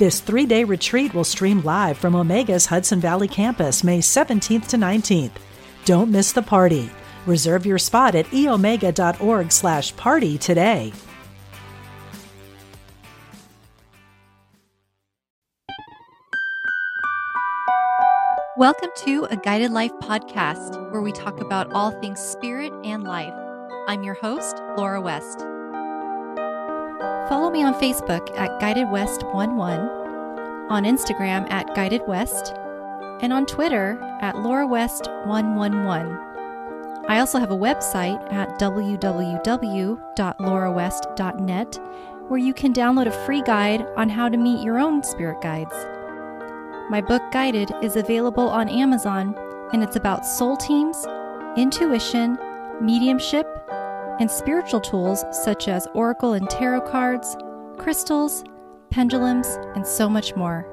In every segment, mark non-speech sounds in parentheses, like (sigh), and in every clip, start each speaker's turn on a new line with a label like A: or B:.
A: This three day retreat will stream live from Omega's Hudson Valley campus May 17th to 19th. Don't miss the party. Reserve your spot at eomega.org slash party today.
B: Welcome to a Guided Life podcast where we talk about all things spirit and life. I'm your host, Laura West. Follow me on Facebook at Guided West 11, on Instagram at Guided West, and on Twitter at Laura West 111. I also have a website at www.laurawest.net where you can download a free guide on how to meet your own spirit guides. My book Guided is available on Amazon and it's about soul teams, intuition, mediumship, and spiritual tools such as oracle and tarot cards, crystals, pendulums, and so much more.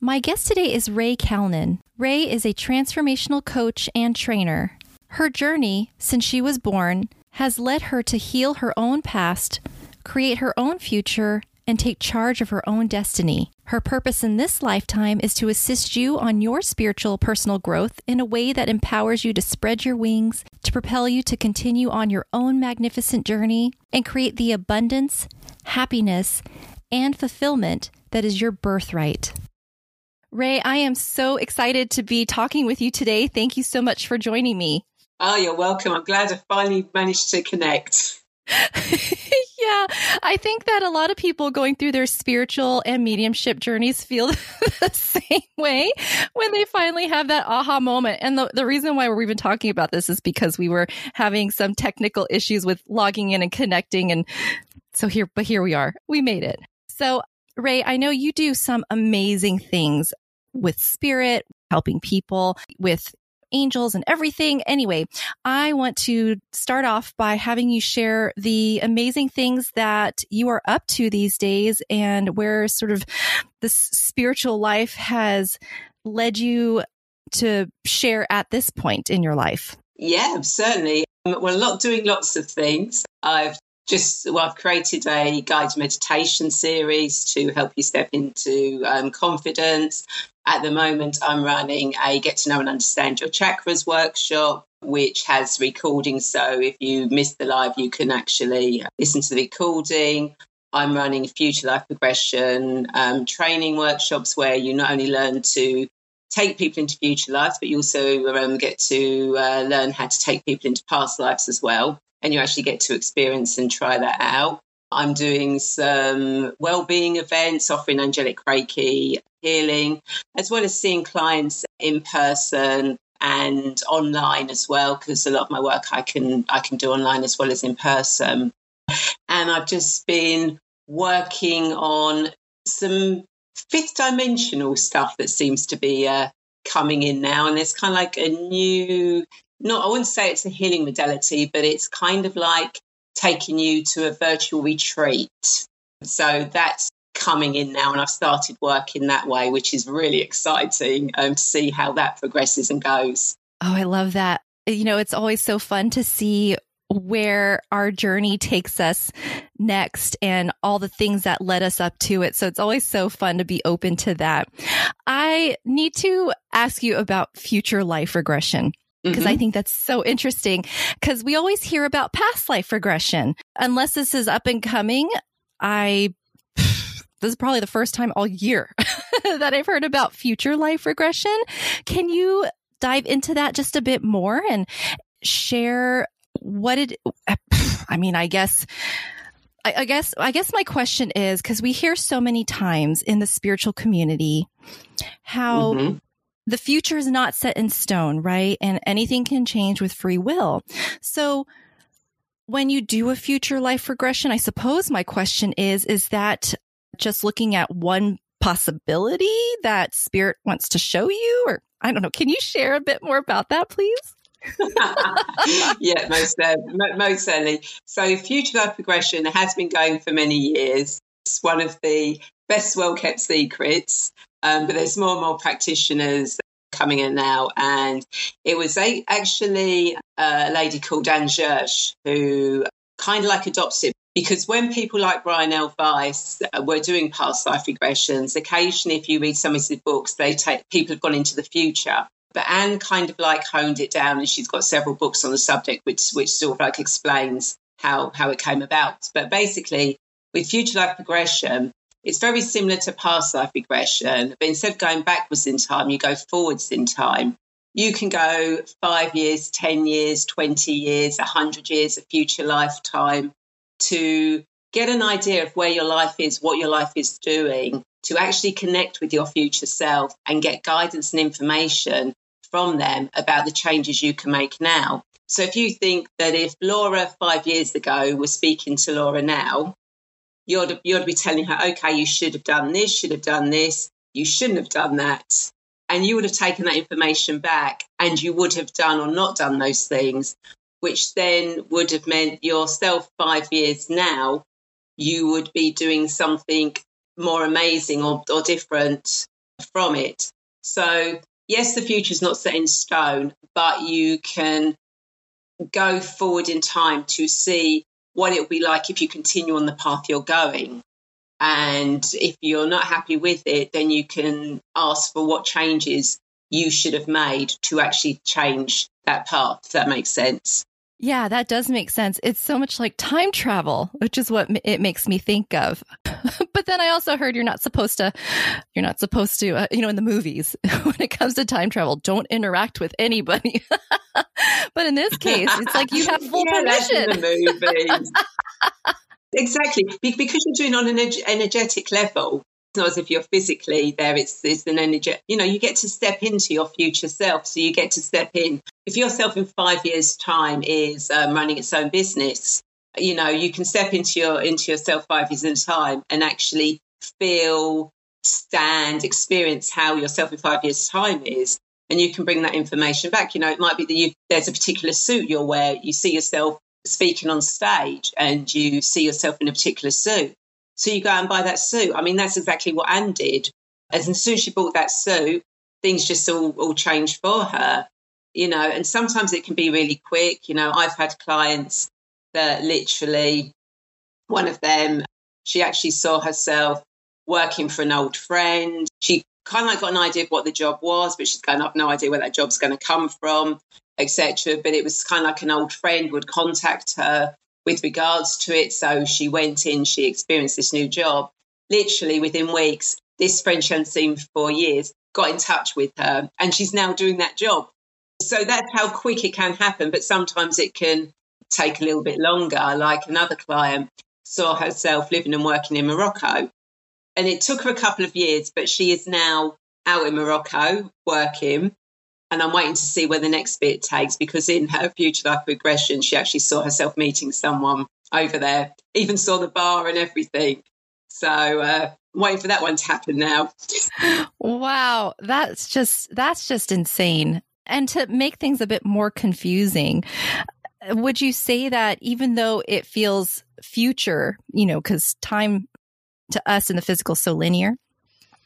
B: My guest today is Rae Calnan. Rae is a transformational coach and trainer. Her journey since she was born has led her to heal her own past, create her own future, and take charge of her own destiny. Her purpose in this lifetime is to assist you on your spiritual personal growth in a way that empowers you to spread your wings, to propel you to continue on your own magnificent journey, and create the abundance, happiness, and fulfillment that is your birthright. Rae, I am so excited to be talking with you today. Thank you so much for joining me.
C: Oh, you're welcome. I'm glad I finally managed to connect. (laughs)
B: yeah, I think that a lot of people going through their spiritual and mediumship journeys feel (laughs) the same way when they finally have that aha moment. And the, the reason why we've been talking about this is because we were having some technical issues with logging in and connecting. And so here, but here we are. We made it. So, Rae, I know you do some amazing things with spirit, helping people with angels and everything. Anyway, I want to start off by having you share the amazing things that you are up to these days and where sort of this spiritual life has led you to share at this point in your life.
C: Yeah, certainly. Um, well, not doing lots of things. I've just well, I've created a guided meditation series to help you step into um, confidence. At the moment, I'm running a Get to Know and Understand Your Chakras workshop, which has recording. So if you miss the live, you can actually listen to the recording. I'm running future life progression um, training workshops where you not only learn to take people into future lives, but you also um, get to uh, learn how to take people into past lives as well. And you actually get to experience and try that out. I'm doing some well-being events, offering angelic Reiki healing, as well as seeing clients in person and online as well, because a lot of my work I can I can do online as well as in person. And I've just been working on some fifth dimensional stuff that seems to be uh, coming in now, and it's kind of like a new. Not, I wouldn't say it's a healing modality, but it's kind of like taking you to a virtual retreat. So that's coming in now, and I've started working that way, which is really exciting um, to see how that progresses and goes.
B: Oh, I love that. You know, it's always so fun to see where our journey takes us next and all the things that led us up to it. So it's always so fun to be open to that. I need to ask you about future life regression because mm-hmm. I think that's so interesting because we always hear about past life regression. Unless this is up and coming, I (sighs) this is probably the first time all year (laughs) that I've heard about future life regression. Can you dive into that just a bit more and share what it (sighs) I mean, I guess I, guess I guess my question is because we hear so many times in the spiritual community how mm-hmm the future is not set in stone, right? And anything can change with free will. So when you do a future life regression, I suppose my question is, is that just looking at one possibility that spirit wants to show you? Or I don't know. Can you share a bit more about that, please? (laughs)
C: yeah, most, uh, most certainly. So, future life regression has been going for many years. It's one of the best well kept secrets, um, but there's more and more practitioners coming in now. And it was a, actually a lady called Anne Gersche who kind of like adopted because when people like Brian L. Weiss uh, were doing past life regressions, occasionally if you read some of his books, they take people have gone into the future. But Anne kind of like honed it down, and she's got several books on the subject, which which sort of like explains how how it came about. But basically, with future life regression, it's very similar to past life regression, but instead of going backwards in time, you go forwards in time. You can go five years, 10 years, 20 years, 100 years, a future lifetime to get an idea of where your life is, what your life is doing, to actually connect with your future self and get guidance and information from them about the changes you can make now. So if you think that if Laura five years ago was speaking to Laura now, you ought, you ought to be telling her, okay, you should have done this, should have done this, you shouldn't have done that. And you would have taken that information back and you would have done or not done those things, which then would have meant yourself five years now, you would be doing something more amazing or, or different from it. So, yes, the future is not set in stone, but you can go forward in time to see what it will be like if you continue on the path you're going. And if you're not happy with it, then you can ask for what changes you should have made to actually change that path, if that makes sense.
B: Yeah, that does make sense. It's so much like time travel, which is what it makes me think of. (laughs) but then I also heard you're not supposed to, you're not supposed to, uh, you know, in the movies, (laughs) when it comes to time travel, don't interact with anybody. (laughs) but in this case, it's like you have full yeah,
C: permission. exactly. Because you're doing on an energetic level, not as if you're physically there. It's it's an energy. You know, you get to step into your future self. So you get to step in. If yourself in five years' time is um, running its own business, you know, you can step into your into yourself five years in time and actually feel, stand, experience how yourself in five years' time is. And you can bring that information back. You know, it might be that you there's a particular suit you'll wear. You see yourself speaking on stage and you see yourself in a particular suit so you go and buy that suit. I mean, that's exactly what Anne did. As soon as she bought that suit, things just all, all changed for her, you know, and sometimes it can be really quick. You know, I've had clients that literally, one of them, she actually saw herself working for an old friend. She kind of like got an idea of what the job was, but she's going, I've no idea where that job's going to come from, etc. But it was kind of like an old friend would contact her with regards to it. So she went in, she experienced this new job. Literally within weeks, this friend she hadn't seen for four years got in touch with her, and she's now doing that job. So that's how quick it can happen, but sometimes it can take a little bit longer. Like another client saw herself living and working in Morocco, and it took her a couple of years, but she is now out in Morocco working and I'm waiting to see where the next bit takes because in her future life regression, she actually saw herself meeting someone over there, even saw the bar and everything. So, uh, waiting for that one to happen now.
B: wow, that's just that's just insane. And to make things a bit more confusing, would you say that even though it feels future, you know, because time to us in the physical so linear,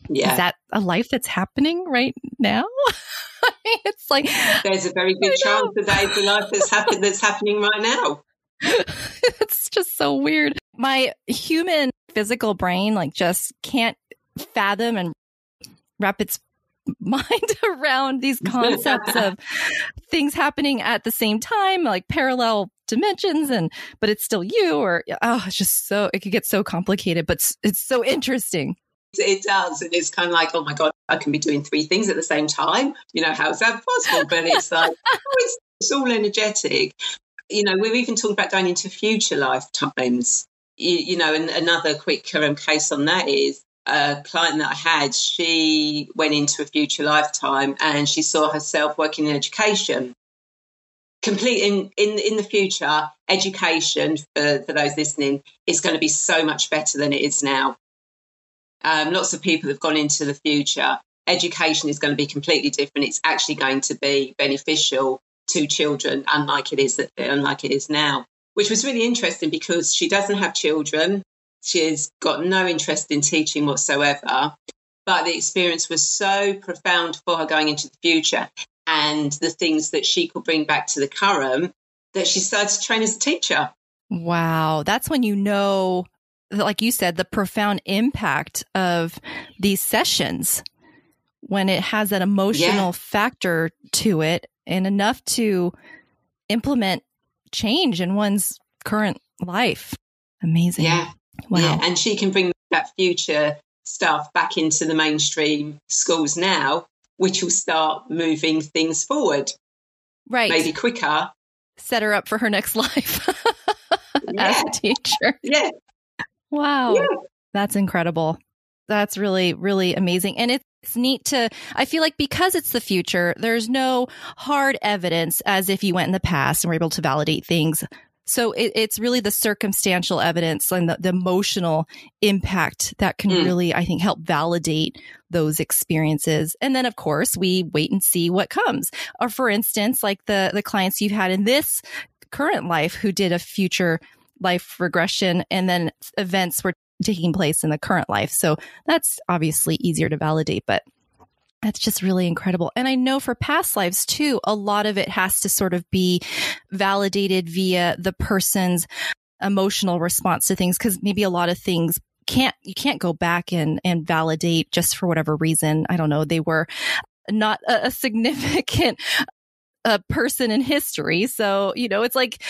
B: yeah. Is that a life that's happening right now? (laughs) it's like
C: there's a very good chance that that is a life that's happen (laughs) that's happening right now.
B: it's just so weird. My human physical brain like just can't fathom and wrap its mind (laughs) around these concepts of things happening at the same time, like parallel dimensions and but it's still you or oh it's just so it could get so complicated but it's so interesting
C: it does. And it's kind of like, oh my God, I can be doing three things at the same time. You know, how's that possible? But it's like, (laughs) oh, it's, it's all energetic. You know, we're even talking about going into future lifetimes. You, you know, and another quick um, case on that is a client that I had, she went into a future lifetime and she saw herself working in education. complete in, in in the future education for, for those listening is going to be so much better than it is now um, lots of people have gone into the future education is going to be completely different it's actually going to be beneficial to children unlike it is unlike it is now which was really interesting because she doesn't have children she's got no interest in teaching whatsoever but the experience was so profound for her going into the future and the things that she could bring back to the current that she started to train as a teacher.
B: Wow. That's when you know, like you said, the profound impact of these sessions when it has that emotional yeah. factor to it and enough to implement change in one's current life. Amazing.
C: Yeah. Wow. Yeah. And she can bring that future stuff back into the mainstream schools now which will start moving things forward.
B: Right.
C: Maybe quicker.
B: Set her up for her next (laughs) life as a teacher.
C: Yeah.
B: Wow. Yeah. That's incredible. That's really, really amazing. And it's, it's neat to, I feel like because it's the future, there's no hard evidence as if you went in the past and were able to validate things so it, it's really the circumstantial evidence and the, the emotional impact that can mm. really, I think, help validate those experiences. And then, of course, we wait and see what comes. Or for instance, like the, the clients you've had in this current life who did a future life regression and then events were taking place in the current life. So that's obviously easier to validate, but that's just really incredible. And I know for past lives too, a lot of it has to sort of be validated via the person's emotional response to things. Cause maybe a lot of things can't, you can't go back and, and validate just for whatever reason. I don't know. They were not a significant a person in history. So, you know, it's like,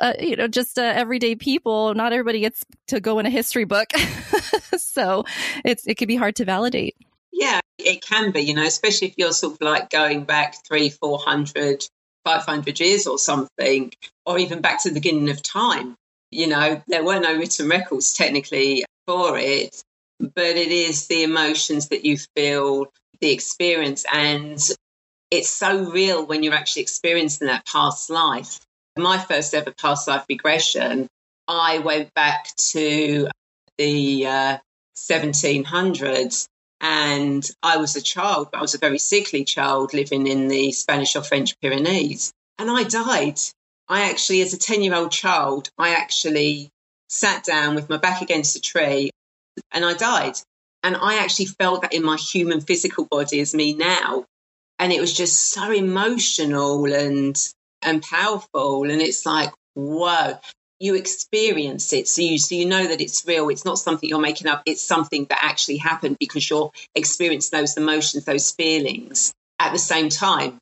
B: uh, you know, just uh, everyday people. Not everybody gets to go in a history book. (laughs) so it's, it can be hard to validate.
C: Yeah, it can be, you know, especially if you're sort of like going back three, four hundred, five hundred years or something, or even back to the beginning of time. You know, there were no written records technically for it, but it is the emotions that you feel, the experience, and it's so real when you're actually experiencing that past life. My first ever past life regression, I went back to the uh, 1700s and I was a child, but I was a very sickly child living in the Spanish or French Pyrenees. And I died. I actually, as a 10 year old child, I actually sat down with my back against a tree and I died. And I actually felt that in my human physical body as me now. And it was just so emotional and and powerful. And it's like, whoa you experience it. So you so you know that it's real. It's not something you're making up. It's something that actually happened because you're experiencing those emotions those feelings at the same time.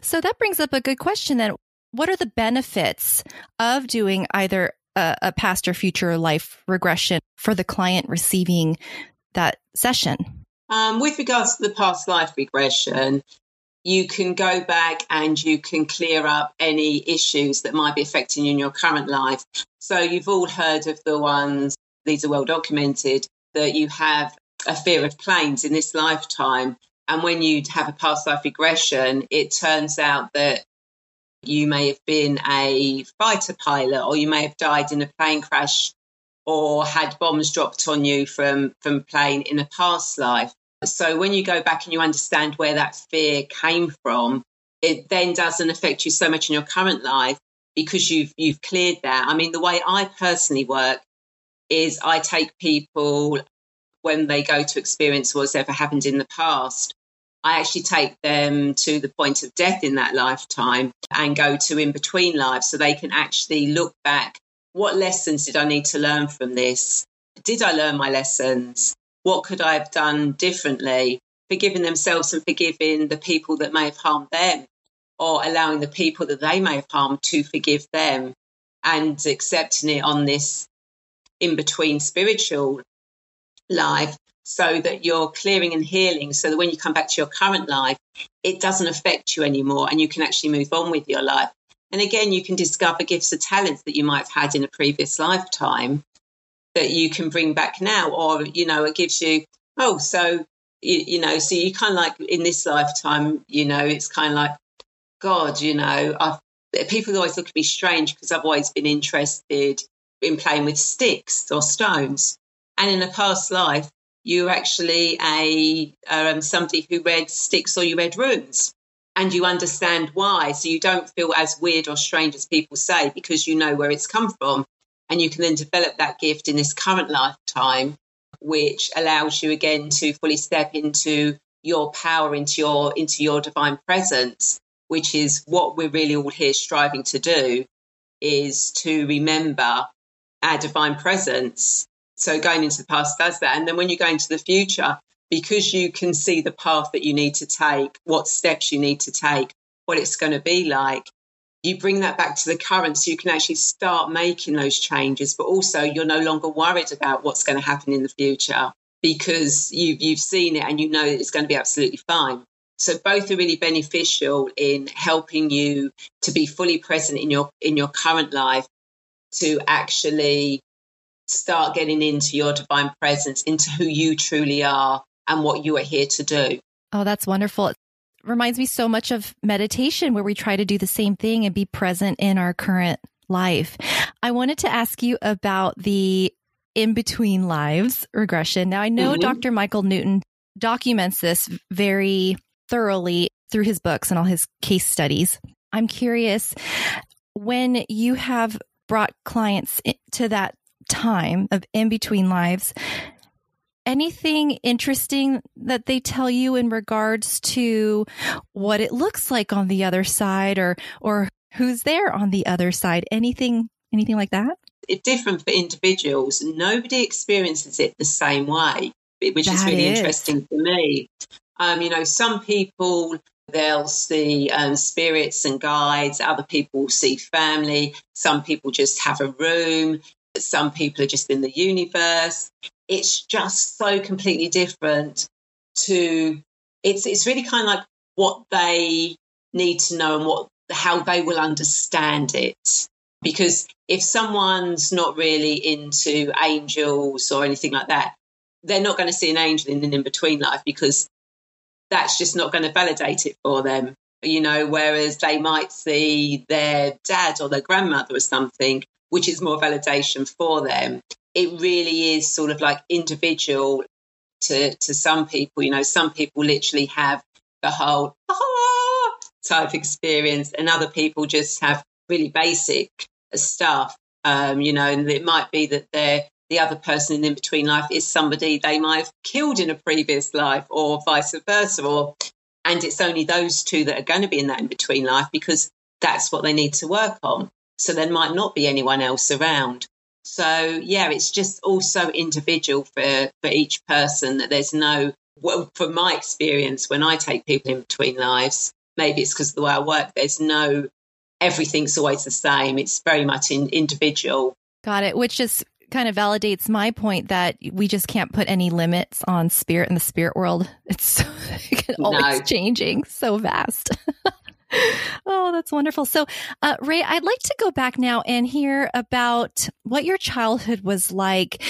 B: So that brings up a good question then. What are the benefits of doing either a, a past or future life regression for the client receiving that session?
C: Um, with regards to the past life regression you can go back and you can clear up any issues that might be affecting you in your current life. So you've all heard of the ones, these are well documented, that you have a fear of planes in this lifetime. And when you have a past life regression, it turns out that you may have been a fighter pilot or you may have died in a plane crash or had bombs dropped on you from, from plane in a past life. So when you go back and you understand where that fear came from, it then doesn't affect you so much in your current life because you've you've cleared that. I mean, the way I personally work is I take people when they go to experience what's ever happened in the past. I actually take them to the point of death in that lifetime and go to in between lives so they can actually look back. What lessons did I need to learn from this? Did I learn my lessons? What could I have done differently? Forgiving themselves and forgiving the people that may have harmed them, or allowing the people that they may have harmed to forgive them and accepting it on this in between spiritual life so that you're clearing and healing so that when you come back to your current life, it doesn't affect you anymore and you can actually move on with your life. And again, you can discover gifts or talents that you might have had in a previous lifetime that you can bring back now, or you know, it gives you oh, so you, you know, so you kind of like in this lifetime, you know, it's kind of like God, you know, I've people always look at me strange because I've always been interested in playing with sticks or stones. And in a past life, you were actually a um, somebody who read sticks or you read runes and you understand why. So you don't feel as weird or strange as people say because you know where it's come from. And you can then develop that gift in this current lifetime, which allows you again to fully step into your power, into your into your divine presence, which is what we're really all here striving to do, is to remember our divine presence. So going into the past does that. And then when you go into the future, because you can see the path that you need to take, what steps you need to take, what it's going to be like, you bring that back to the current so you can actually start making those changes, but also you're no longer worried about what's going to happen in the future because you've, you've seen it and you know it's going to be absolutely fine. So both are really beneficial in helping you to be fully present in your in your current life to actually start getting into your divine presence, into who you truly are and what you are here to do.
B: Oh, that's wonderful. Reminds me so much of meditation where we try to do the same thing and be present in our current life. I wanted to ask you about the in between lives regression. Now, I know mm-hmm. Dr. Michael Newton documents this very thoroughly through his books and all his case studies. I'm curious when you have brought clients to that time of in between lives, anything interesting that they tell you in regards to what it looks like on the other side or or who's there on the other side? Anything anything like that?
C: It's different for individuals. Nobody experiences it the same way which that is really is. interesting for me. Um, you know some people they'll see um, spirits and guides other people see family. Some people just have a room. Some people are just in the universe it's just so completely different to it's it's really kind of like what they need to know and what how they will understand it. Because if someone's not really into angels or anything like that they're not going to see an angel in an in-between life because that's just not going to validate it for them you know whereas they might see their dad or their grandmother or something which is more validation for them it really is sort of like individual to to some people. You know, some people literally have the whole ah, type experience, and other people just have really basic stuff. Um, you know, and it might be that they're the other person in in between life is somebody they might have killed in a previous life, or vice versa, or and it's only those two that are going to be in that in between life because that's what they need to work on. So there might not be anyone else around. So yeah, it's just also individual for for each person. That there's no well, from my experience, when I take people in between lives, maybe it's because of the way I work. There's no everything's always the same. It's very much in, individual.
B: Got it. Which just kind of validates my point that we just can't put any limits on spirit in the spirit world. It's (laughs) so, always no. changing, so vast. (laughs) oh, that's wonderful. So, uh, Rae, I'd like to go back now and hear about what your childhood was like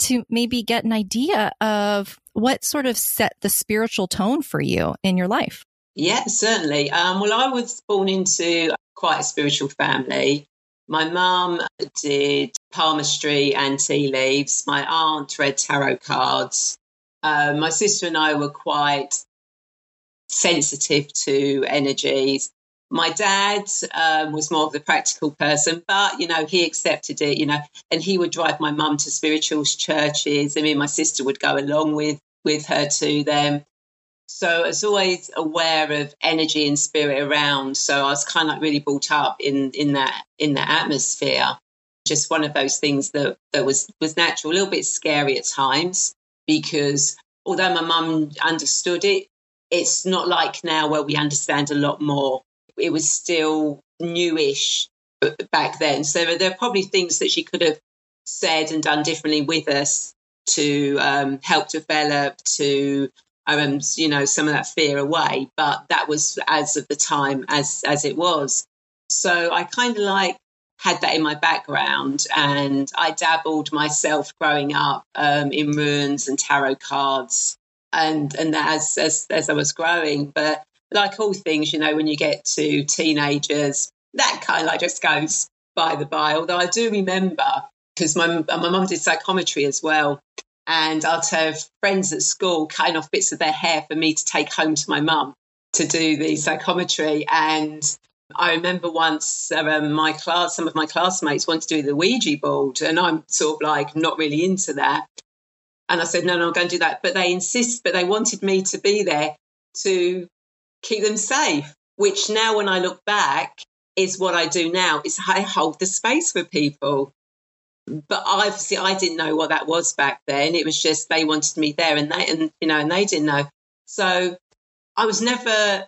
B: to maybe get an idea of what sort of set the spiritual tone for you in your life.
C: Yeah, certainly. Um, well, I was born into quite a spiritual family. My mum did palmistry and tea leaves. My aunt read tarot cards. Uh, my sister and I were quite sensitive to energies. My dad um, was more of the practical person, but you know he accepted it. You know, and he would drive my mum to spirituals churches. I mean, my sister would go along with with her to them. So I was always aware of energy and spirit around. So I was kind of like really brought up in in that in that atmosphere. Just one of those things that that was was natural, a little bit scary at times because although my mum understood it, it's not like now where we understand a lot more. It was still newish back then. So there are probably things that she could have said and done differently with us to um, help develop, to um, you know, some of that fear away. But that was as of the time as as it was. So I kind of like had that in my background, and I dabbled myself growing up um, in runes and tarot cards and and as as as I was growing. But like all things, you know, when you get to teenagers, that kind of like just goes by the by. Although I do remember because my my mum did psychometry as well, and I'd have friends at school cutting off bits of their hair for me to take home to my mum to do the psychometry. And I remember once um, my class, some of my classmates wanted to do the Ouija board, and I'm sort of like not really into that. And I said, no, no, I'm going to do that. But they insist, but they wanted me to be there to keep them safe, which now when I look back is what I do now is I hold the space for people. But obviously I didn't know what that was back then. It was just they wanted me there and they and you know and they didn't know. So I was never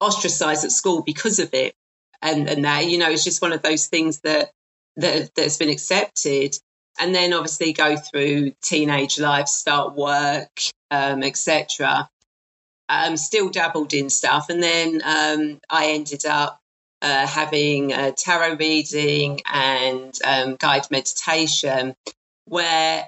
C: ostracized at school because of it. And and that, you know, it's just one of those things that that that's been accepted. And then obviously go through teenage life, start work, um, etc. Um, still dabbled in stuff, and then um, I ended up uh, having a tarot reading and um, guided meditation, where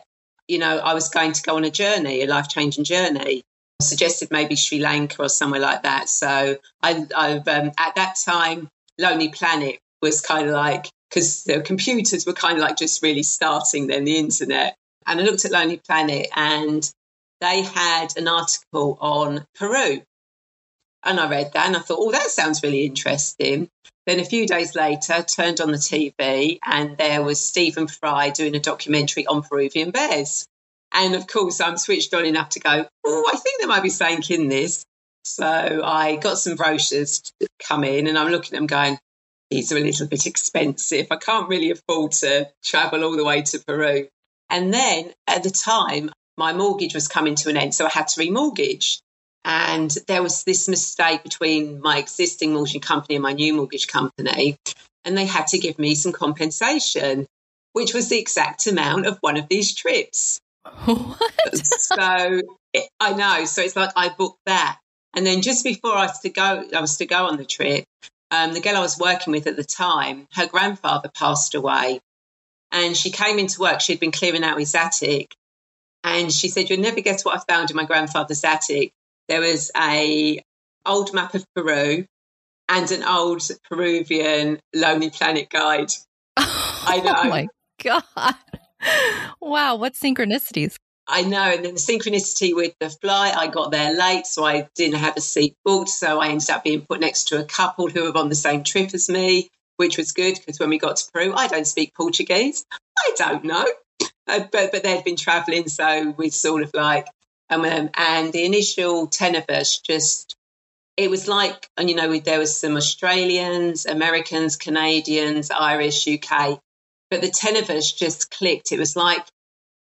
C: you know I was going to go on a journey, a life changing journey. Suggested maybe Sri Lanka or somewhere like that. So I, have um, at that time, Lonely Planet was kind of like because the computers were kind of like just really starting then the internet. And I looked at Lonely Planet and they had an article on Peru. And I read that and I thought, oh, that sounds really interesting. Then a few days later, turned on the TV and there was Stephen Fry doing a documentary on Peruvian bears. And of course, I'm switched on enough to go, oh, I think there might be something in this. So I got some brochures come in and I'm looking at them going, are a little bit expensive. I can't really afford to travel all the way to Peru. And then at the time, my mortgage was coming to an end, so I had to remortgage. And there was this mistake between my existing mortgage company and my new mortgage company. And they had to give me some compensation, which was the exact amount of one of these trips. (laughs)
B: What?
C: so I know. So it's like I booked that. And then just before I was to go, I was to go on the trip, um, the girl I was working with at the time, her grandfather passed away. And she came into work. She'd been clearing out his attic. And she said, You'll never guess what I found in my grandfather's attic there was a old map of Peru and an old Peruvian Lonely Planet guide. (laughs) I know.
B: Oh my god! Wow, what synchronicities!
C: I know, and then the synchronicity with the flight, I got there late, so I didn't have a seat booked. So I ended up being put next to a couple who were on the same trip as me, which was good because when we got to Peru, I don't speak Portuguese. I don't know, uh, but but they'd been travelling, so we sort of like um, and the initial 10 of us just, it was like, and you know, there was some Australians, Americans, Canadians, Irish, UK, but the 10 of us just clicked. It was like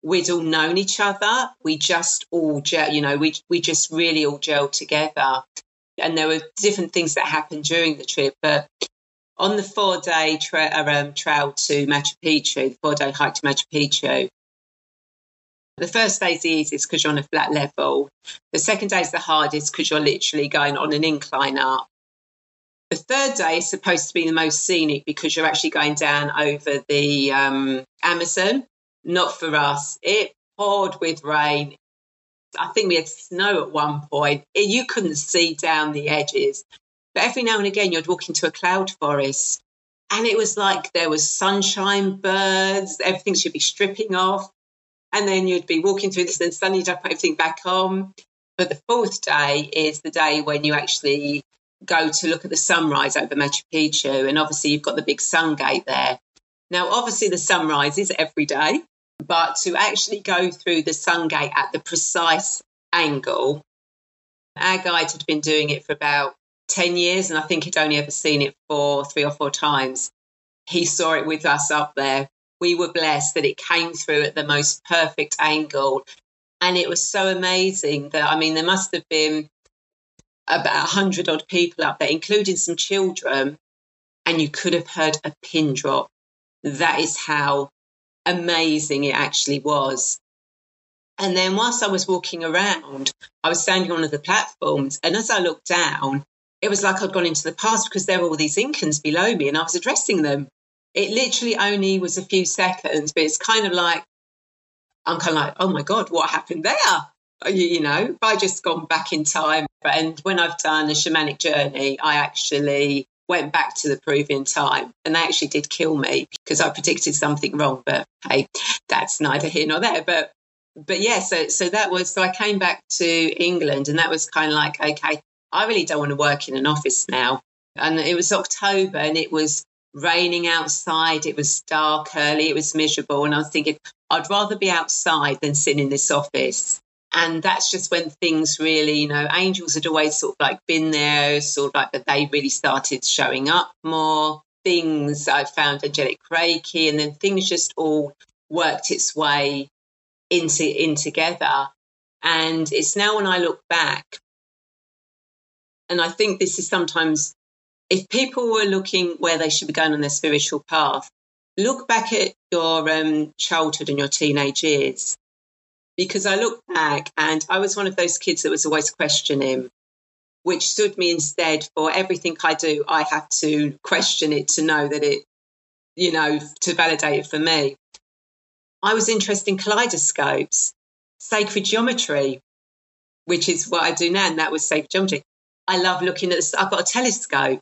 C: we'd all known each other. We just all, gel, you know, we, we just really all gelled together. And there were different things that happened during the trip, but on the four day tra- um, trail to Machu Picchu, the four day hike to Machu Picchu, the first day is the easiest because you're on a flat level. The second day is the hardest because you're literally going on an incline up. The third day is supposed to be the most scenic because you're actually going down over the um, Amazon. Not for us. It poured with rain. I think we had snow at one point. You couldn't see down the edges. But every now and again, you'd walk into a cloud forest and it was like there was sunshine, birds, everything should be stripping off and then you'd be walking through this and suddenly you'd have put everything back on. But the fourth day is the day when you actually go to look at the sunrise over Machu Picchu, and obviously you've got the big sun gate there. Now, obviously the sunrise is every day, but to actually go through the sun gate at the precise angle, our guide had been doing it for about 10 years, and I think he'd only ever seen it for three or four times. He saw it with us up there we were blessed that it came through at the most perfect angle. And it was so amazing that, I mean, there must have been about a hundred odd people up there, including some children, and you could have heard a pin drop. That is how amazing it actually was. And then whilst I was walking around, I was standing on one of the platforms, and as I looked down, it was like I'd gone into the past because there were all these Incans below me, and I was addressing them. It literally only was a few seconds, but it's kind of like, I'm kind of like, oh my God, what happened there? Uh, you, you know, I just gone back in time. And when I've done a shamanic journey, I actually went back to the Peruvian time and they actually did kill me because I predicted something wrong. But hey, that's neither here nor there. But but yeah, so so that was so I came back to England and that was kind of like, okay, I really don't want to work in an office now. And it was October and it was raining outside, it was dark early, it was miserable. And I was thinking, I'd rather be outside than sit in this office. And that's just when things really, you know, angels had always sort of like been there, sort of like, but they really started showing up more. Things I found angelic Reiki, and then things just all worked its way into in together. And it's now when I look back, and I think this is sometimes if people were looking where they should be going on their spiritual path, look back at your um, childhood and your teenage years. Because I look back and I was one of those kids that was always questioning, which stood me instead for everything I do. I have to question it to know that it, you know, to validate it for me. I was interested in kaleidoscopes, sacred geometry, which is what I do now, and that was sacred geometry. I love looking at. I've got a telescope.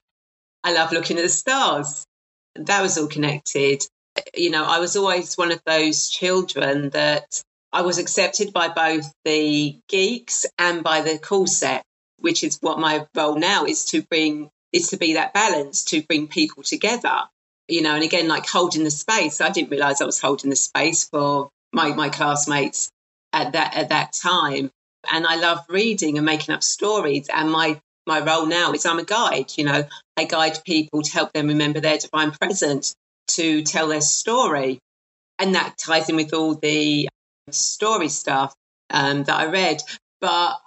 C: I love looking at the stars. That was all connected. You know, I was always one of those children that I was accepted by both the geeks and by the cool set, which is what my role now is to bring is to be that balance to bring people together. You know, and again, like holding the space. I didn't realize I was holding the space for my, my classmates at that at that time. And I love reading and making up stories. And my my role now is I'm a guide. You know, I guide people to help them remember their divine presence, to tell their story. And that ties in with all the story stuff um, that I read. But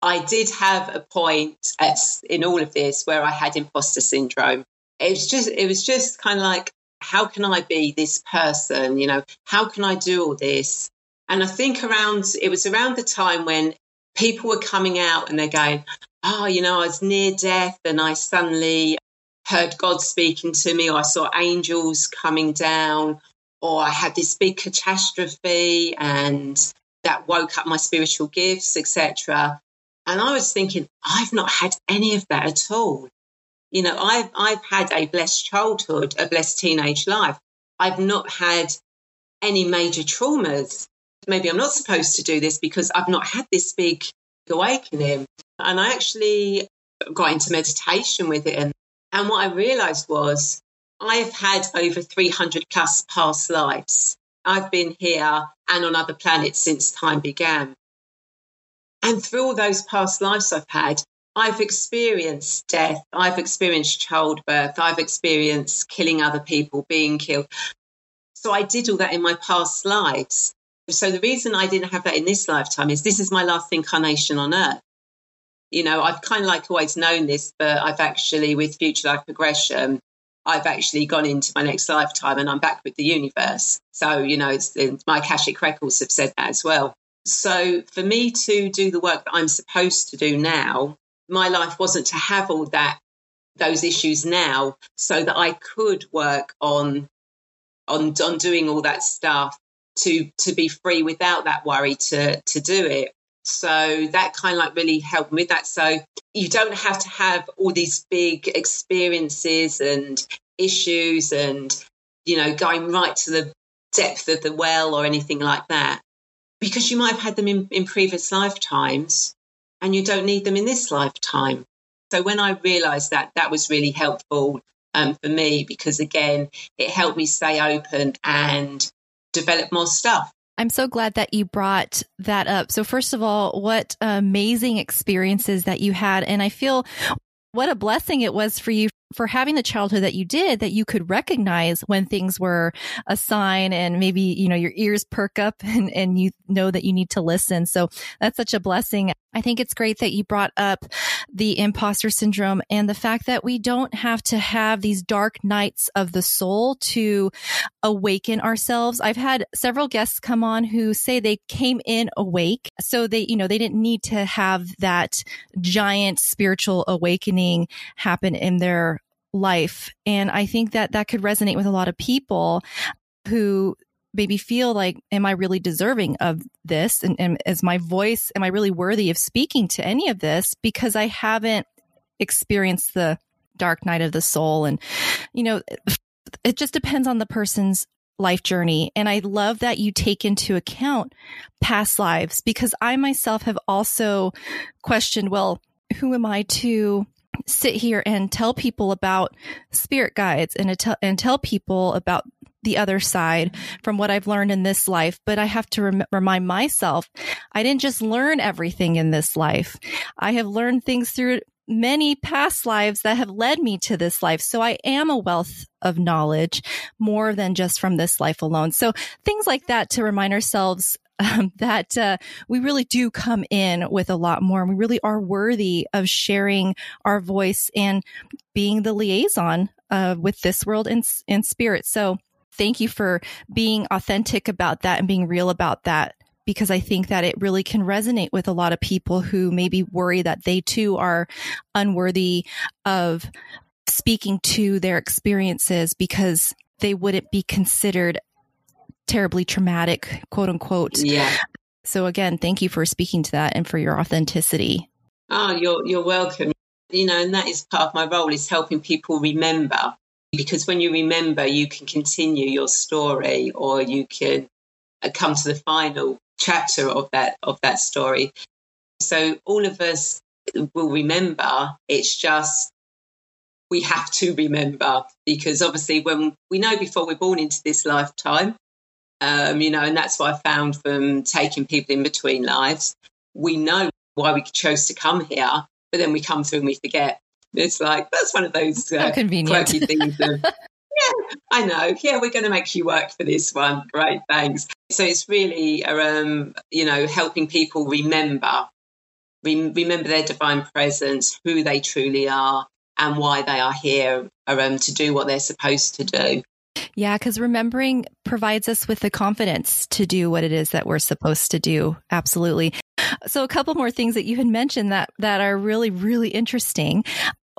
C: I did have a point at, in all of this where I had imposter syndrome. It was just, it was just kind of like, how can I be this person? You know, how can I do all this? And I think around, it was around the time when people were coming out and they're going, oh, you know, I was near death and I suddenly heard God speaking to me, or I saw angels coming down, or I had this big catastrophe and that woke up my spiritual gifts, etc. And I was thinking, I've not had any of that at all. You know, I've I've had a blessed childhood, a blessed teenage life. I've not had any major traumas. Maybe I'm not supposed to do this because I've not had this big awakening. And I actually got into meditation with it. And, and what I realized was I've had over 300 plus past lives. I've been here and on other planets since time began. And through all those past lives I've had, I've experienced death, I've experienced childbirth, I've experienced killing other people, being killed. So I did all that in my past lives. So the reason I didn't have that in this lifetime is this is my last incarnation on earth. You know, I've kind of like always known this, but I've actually, with future life progression, I've actually gone into my next lifetime and I'm back with the universe. So, you know, my Akashic records have said that as well. So, for me to do the work that I'm supposed to do now, my life wasn't to have all that, those issues now, so that I could work on, on, on doing all that stuff to to be free without that worry to to do it. So that kind of like really helped me with that. So you don't have to have all these big experiences and issues and you know going right to the depth of the well or anything like that because you might have had them in, in previous lifetimes and you don't need them in this lifetime. So when I realized that, that was really helpful um, for me because again, it helped me stay open and develop more stuff.
B: I'm so glad that you brought that up. So, first of all, what amazing experiences that you had. And I feel what a blessing it was for you for having the childhood that you did that you could recognize when things were a sign and maybe you know your ears perk up (laughs) and, and you know that you need to listen. So that's such a blessing. I think it's great that you brought up the imposter syndrome and the fact that we don't have to have these dark nights of the soul to awaken ourselves. I've had several guests come on who say they came in awake so they you know they didn't need to have that giant spiritual awakening happen in their life. And I think that that could resonate with a lot of people who maybe feel like, am I really deserving of this? And, and is my voice, am I really worthy of speaking to any of this? Because I haven't experienced the dark night of the soul. And, you know, it just depends on the person's life journey. And I love that you take into account past lives because I myself have also questioned, well, who am I to sit here and tell people about spirit guides and, and tell people about the other side from what I've learned in this life, but I have to rem- remind myself I didn't just learn everything in this life. I have learned things through many past lives that have led me to this life. So I am a wealth of knowledge more than just from this life alone. So things like that to remind ourselves um, (laughs) that uh, we really do come in with a lot more and we really are worthy of sharing our voice and being the liaison uh, with this world and, and spirit. So thank you for being authentic about that and being real about that because I think that it really can resonate with a lot of people who maybe worry that they too are unworthy of speaking to their experiences because they wouldn't be considered terribly traumatic, quote unquote.
C: Yeah.
B: So again, thank you for speaking to that and for your authenticity.
C: Oh, you're you're welcome. You know, and that is part of my role is helping people remember because when you remember, you can continue your story or you can uh, come to the final chapter of that of that story. So all of us will remember. It's just we have to remember because obviously when we know before we're born into this lifetime, um, you know, and that's what I found from taking people in between lives. We know why we chose to come here, but then we come through and we forget. It's like that's one of those
B: uh, convenient
C: things. Of, (laughs) yeah, I know. Yeah, we're going to make you work for this one. Great, thanks. So it's really, um, you know, helping people remember, re- remember their divine presence, who they truly are, and why they are here um, to do what they're supposed to do.
B: Yeah, because remembering provides us with the confidence to do what it is that we're supposed to do. Absolutely. So a couple more things that you had mentioned that that are really really interesting.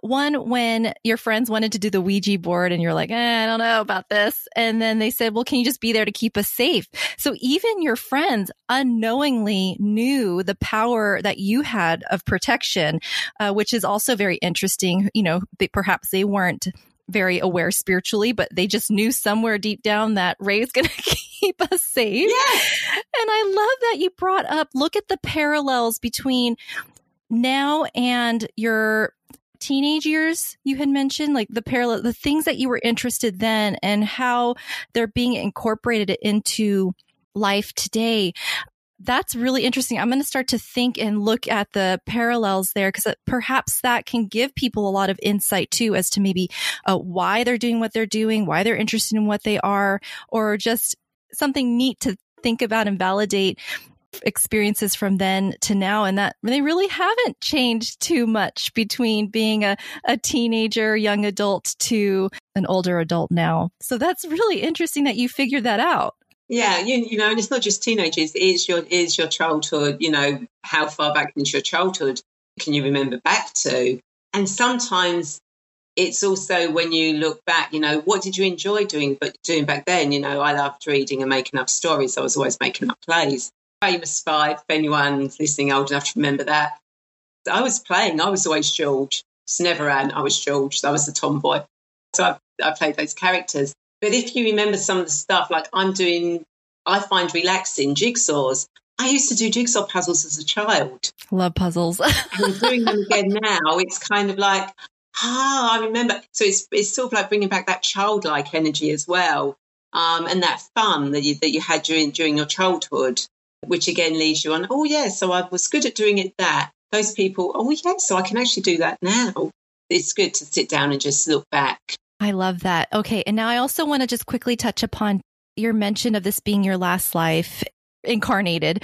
B: One, when your friends wanted to do the Ouija board and you're like, eh, I don't know about this. And then they said, well, can you just be there to keep us safe? So even your friends unknowingly knew the power that you had of protection, uh, which is also very interesting. You know, they, perhaps they weren't very aware spiritually, but they just knew somewhere deep down that Rae is going (laughs) to keep us safe.
C: Yeah.
B: And I love that you brought up, look at the parallels between now and your teenage years you had mentioned like the parallel the things that you were interested then and how they're being incorporated into life today that's really interesting. I'm going to start to think and look at the parallels there because perhaps that can give people a lot of insight too as to maybe uh, why they're doing what they're doing, why they're interested in what they are, or just something neat to think about and validate experiences from then to now and that they really haven't changed too much between being a, a teenager young adult to an older adult now so that's really interesting that you figured that out
C: yeah you, you know and it's not just teenagers it is your it is your childhood you know how far back into your childhood can you remember back to and sometimes it's also when you look back, you know, what did you enjoy doing but doing back then? You know, I loved reading and making up stories. I was always making up plays famous five, if anyone's listening old enough to remember that. I was playing, I was always George. It's never Anne, I was George. I was the tomboy. So I, I played those characters. But if you remember some of the stuff, like I'm doing, I find relaxing jigsaws. I used to do jigsaw puzzles as a child.
B: Love puzzles. (laughs)
C: and doing them again now, it's kind of like, ah, I remember. So it's it's sort of like bringing back that childlike energy as well, um, and that fun that you that you had during during your childhood which again leads you on, oh, yeah, so I was good at doing it that. Those people, oh, yeah, so I can actually do that now. It's good to sit down and just look back.
B: I love that. Okay. And now I also want to just quickly touch upon your mention of this being your last life incarnated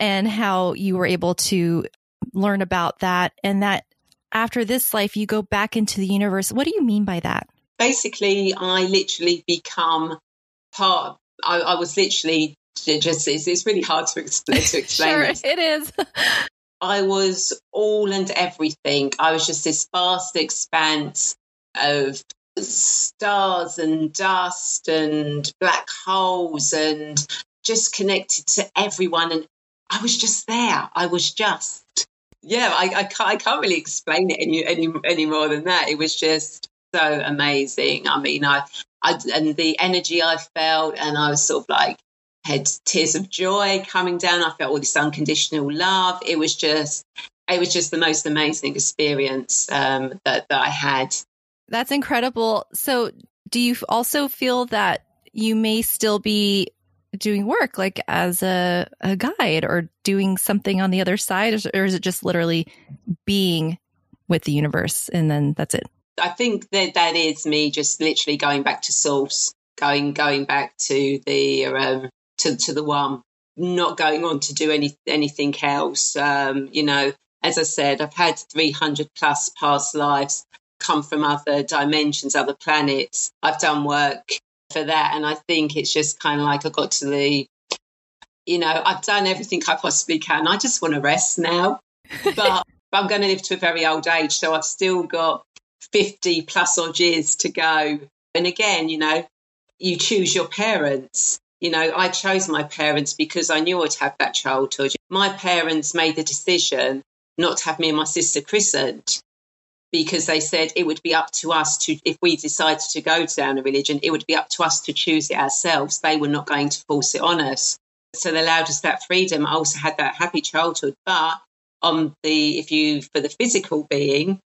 B: and how you were able to learn about that and that after this life you go back into the universe. What do you mean by that?
C: Basically, I literally become part. I, I was literally just it's, it's really hard to (laughs) explain to explain
B: sure, it is (laughs)
C: i was all and everything i was just this vast expanse of stars and dust and black holes and just connected to everyone and i was just there i was just yeah, I, I, can't, I can't really explain it any, any, any more than that. It was just so amazing. I mean, I, I, and the energy I felt, and I was sort of like, had tears of joy coming down. I felt all this unconditional love. It was just, it was just the most amazing experience um, that, that I had.
B: That's incredible. So, do you also feel that you may still be doing work like as a, a guide or doing something on the other side or is it just literally being with the universe and then that's it?
C: I think that that is me just literally going back to source going going back to the um to, to the one not going on to do any anything else. Um you know as i said i've had 300 plus past lives come from other dimensions other planets i've done work for that. And I think it's just kind of like I got to the, you know, I've done everything I possibly can. I just want to rest now. (laughs) But I'm going to live to a very old age. So I've still got 50 plus odd years to go. And again, you know, you choose your parents. You know, I chose my parents because I knew I'd have that childhood. My parents made the decision not to have me and my sister christened because they said it would be up to us to, if we decided to go down a religion, it would be up to us to choose it ourselves. They were not going to force it on us. So they allowed us that freedom. I also had that happy childhood. But on the, if you, for the physical being,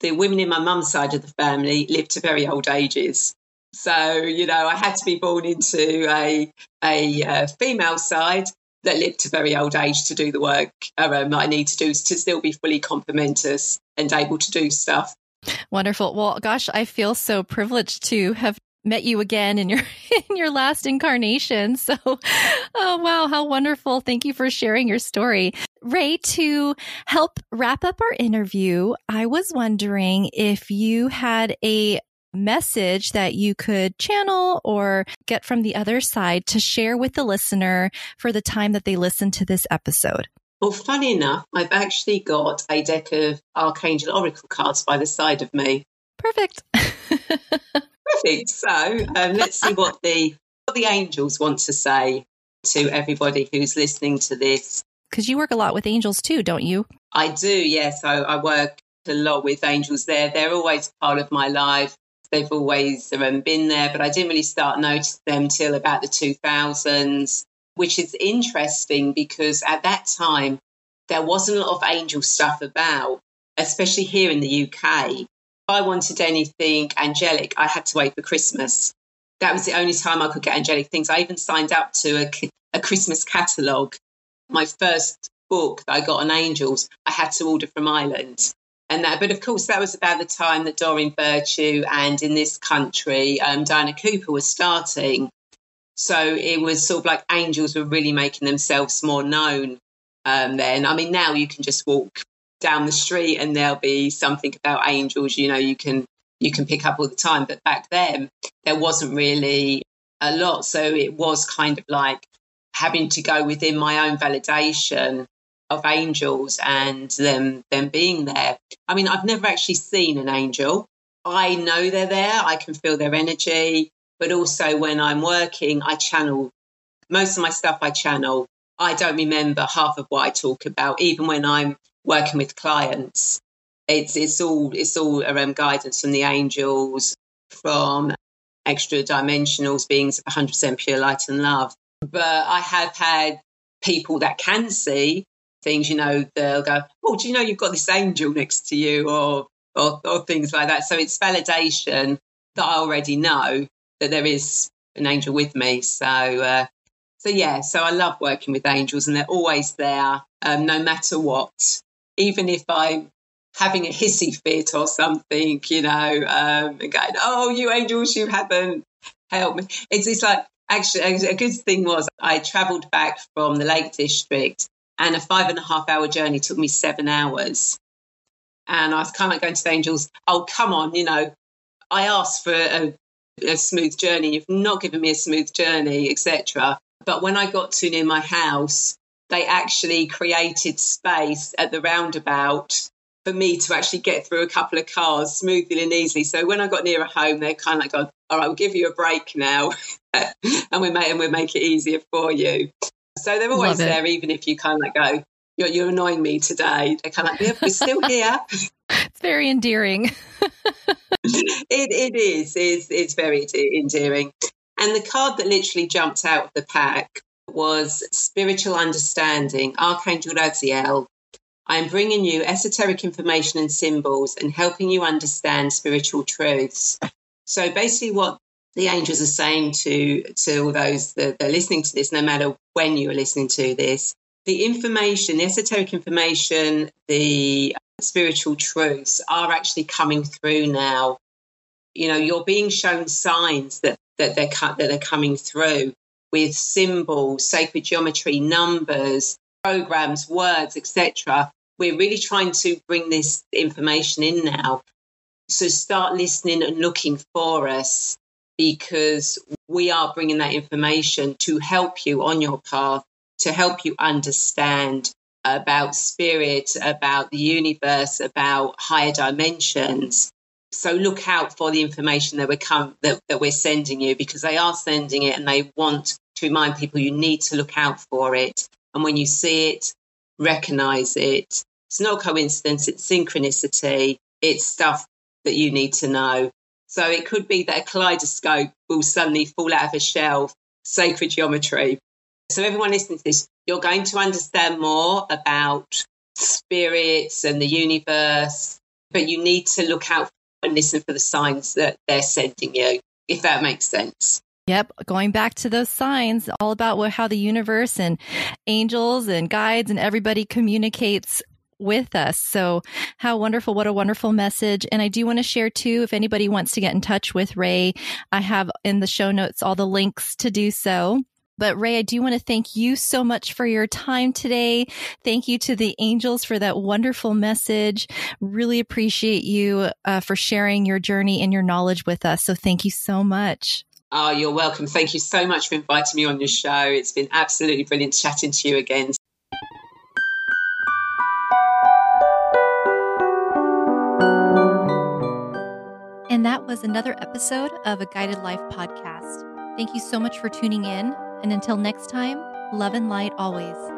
C: the women in my mum's side of the family lived to very old ages. So, you know, I had to be born into a, a, uh, female side that lived to very old age to do the work um, that I need to do to still be fully complementous and able to do stuff.
B: Wonderful. Well, gosh, I feel so privileged to have met you again in your (laughs) in your last incarnation. So, oh wow, how wonderful. Thank you for sharing your story. Rae, to help wrap up our interview, I was wondering if you had a message that you could channel or get from the other side to share with the listener for the time that they listen to this episode?
C: Well, funny enough, I've actually got a deck of Archangel Oracle cards by the side of me.
B: Perfect. (laughs)
C: Perfect. So um, let's see what the what the angels want to say to everybody who's listening to this.
B: Because you work a lot with angels too, don't you?
C: I do. Yes, I, I work a lot with angels. There, they're always part of my life. They've always um, been there, but I didn't really start noticing them till about the 2000s, which is interesting because at that time, there wasn't a lot of angel stuff about, especially here in the UK. If I wanted anything angelic, I had to wait for Christmas. That was the only time I could get angelic things. I even signed up to a, a Christmas catalogue. My first book that I got on angels, I had to order from Ireland and that. But of course, that was about the time that Doreen Virtue and in this country, um, Diana Cooper was starting. So it was sort of like angels were really making themselves more known um, then. I mean, now you can just walk down the street and there'll be something about angels. You know, you can you can pick up all the time. But back then, there wasn't really a lot. So it was kind of like having to go within my own validation of angels and them them being there. I mean, I've never actually seen an angel. I know they're there. I can feel their energy, but also when I'm working, I channel most of my stuff. I channel. I don't remember half of what I talk about, even when I'm working with clients. It's it's all it's all around guidance from the angels, from extra dimensionals, beings of 100% pure light and love. But I have had people that can see things, you know, they'll go, Oh, do you know you've got this angel next to you or, or, or things like that. So it's validation that I already know that there is an angel with me. So, uh, so yeah, so I love working with angels and they're always there, um, no matter what. Even if I'm having a hissy fit or something, you know, um, and going, oh, you angels, you haven't helped me. It's, it's like, actually, a good thing was I travelled back from the Lake District and a five and a half hour journey took me seven hours. And I was kind of going to the angels, oh, come on, you know, I asked for a, a smooth journey. You've not given me a smooth journey, etc. But when I got to near my house, they actually created space at the roundabout for me to actually get through a couple of cars smoothly and easily. So when I got nearer home, they're kind of like, going, all right, we'll give you a break now (laughs) and we may and we'll make it easier for you. So they're always there, even if you kind of go, you're, you're annoying me today. They're kind of like, yeah, we're still here. (laughs)
B: it's very endearing. (laughs)
C: it, it is. It's, it's very endearing. And the card that literally jumped out of the pack was Spiritual Understanding, Archangel Raziel. I'm bringing you esoteric information and symbols and helping you understand spiritual truths. So basically, what the angels are saying to to all those that are listening to this, no matter when you are listening to this, the information, the esoteric information, the um, spiritual truths are actually coming through now. You know, you're being shown signs that that they're that they're coming through with symbols, sacred geometry, numbers, programs, words, etc. We're really trying to bring this information in now. So start listening and looking for us because we are bringing that information to help you on your path to help you understand about spirit, about the universe, about higher dimensions. So look out for the information that we're com- that, that we're sending you because they are sending it and they want to remind people you need to look out for it. And when you see it, recognize it. It's not coincidence, it's synchronicity. It's stuff that you need to know. So it could be that a kaleidoscope will suddenly fall out of a shelf, sacred geometry, so, everyone listening to this, you're going to understand more about spirits and the universe, but you need to look out and listen for the signs that they're sending you, if that makes sense.
B: Yep, going back to those signs, all about what, how the universe and angels and guides and everybody communicates with us. So, how wonderful. What a wonderful message. And I do want to share too, if anybody wants to get in touch with Rae, I have in the show notes all the links to do so. But Rae, I do want to thank you so much for your time today. Thank you to the angels for that wonderful message. Really appreciate you uh, for sharing your journey and your knowledge with us. So thank you so much.
C: Oh, you're welcome. Thank you so much for inviting me on your show. It's been absolutely brilliant chatting to you again.
B: Was another episode of a Guided Life podcast. Thank you so much for tuning in. And until next time, love and light always.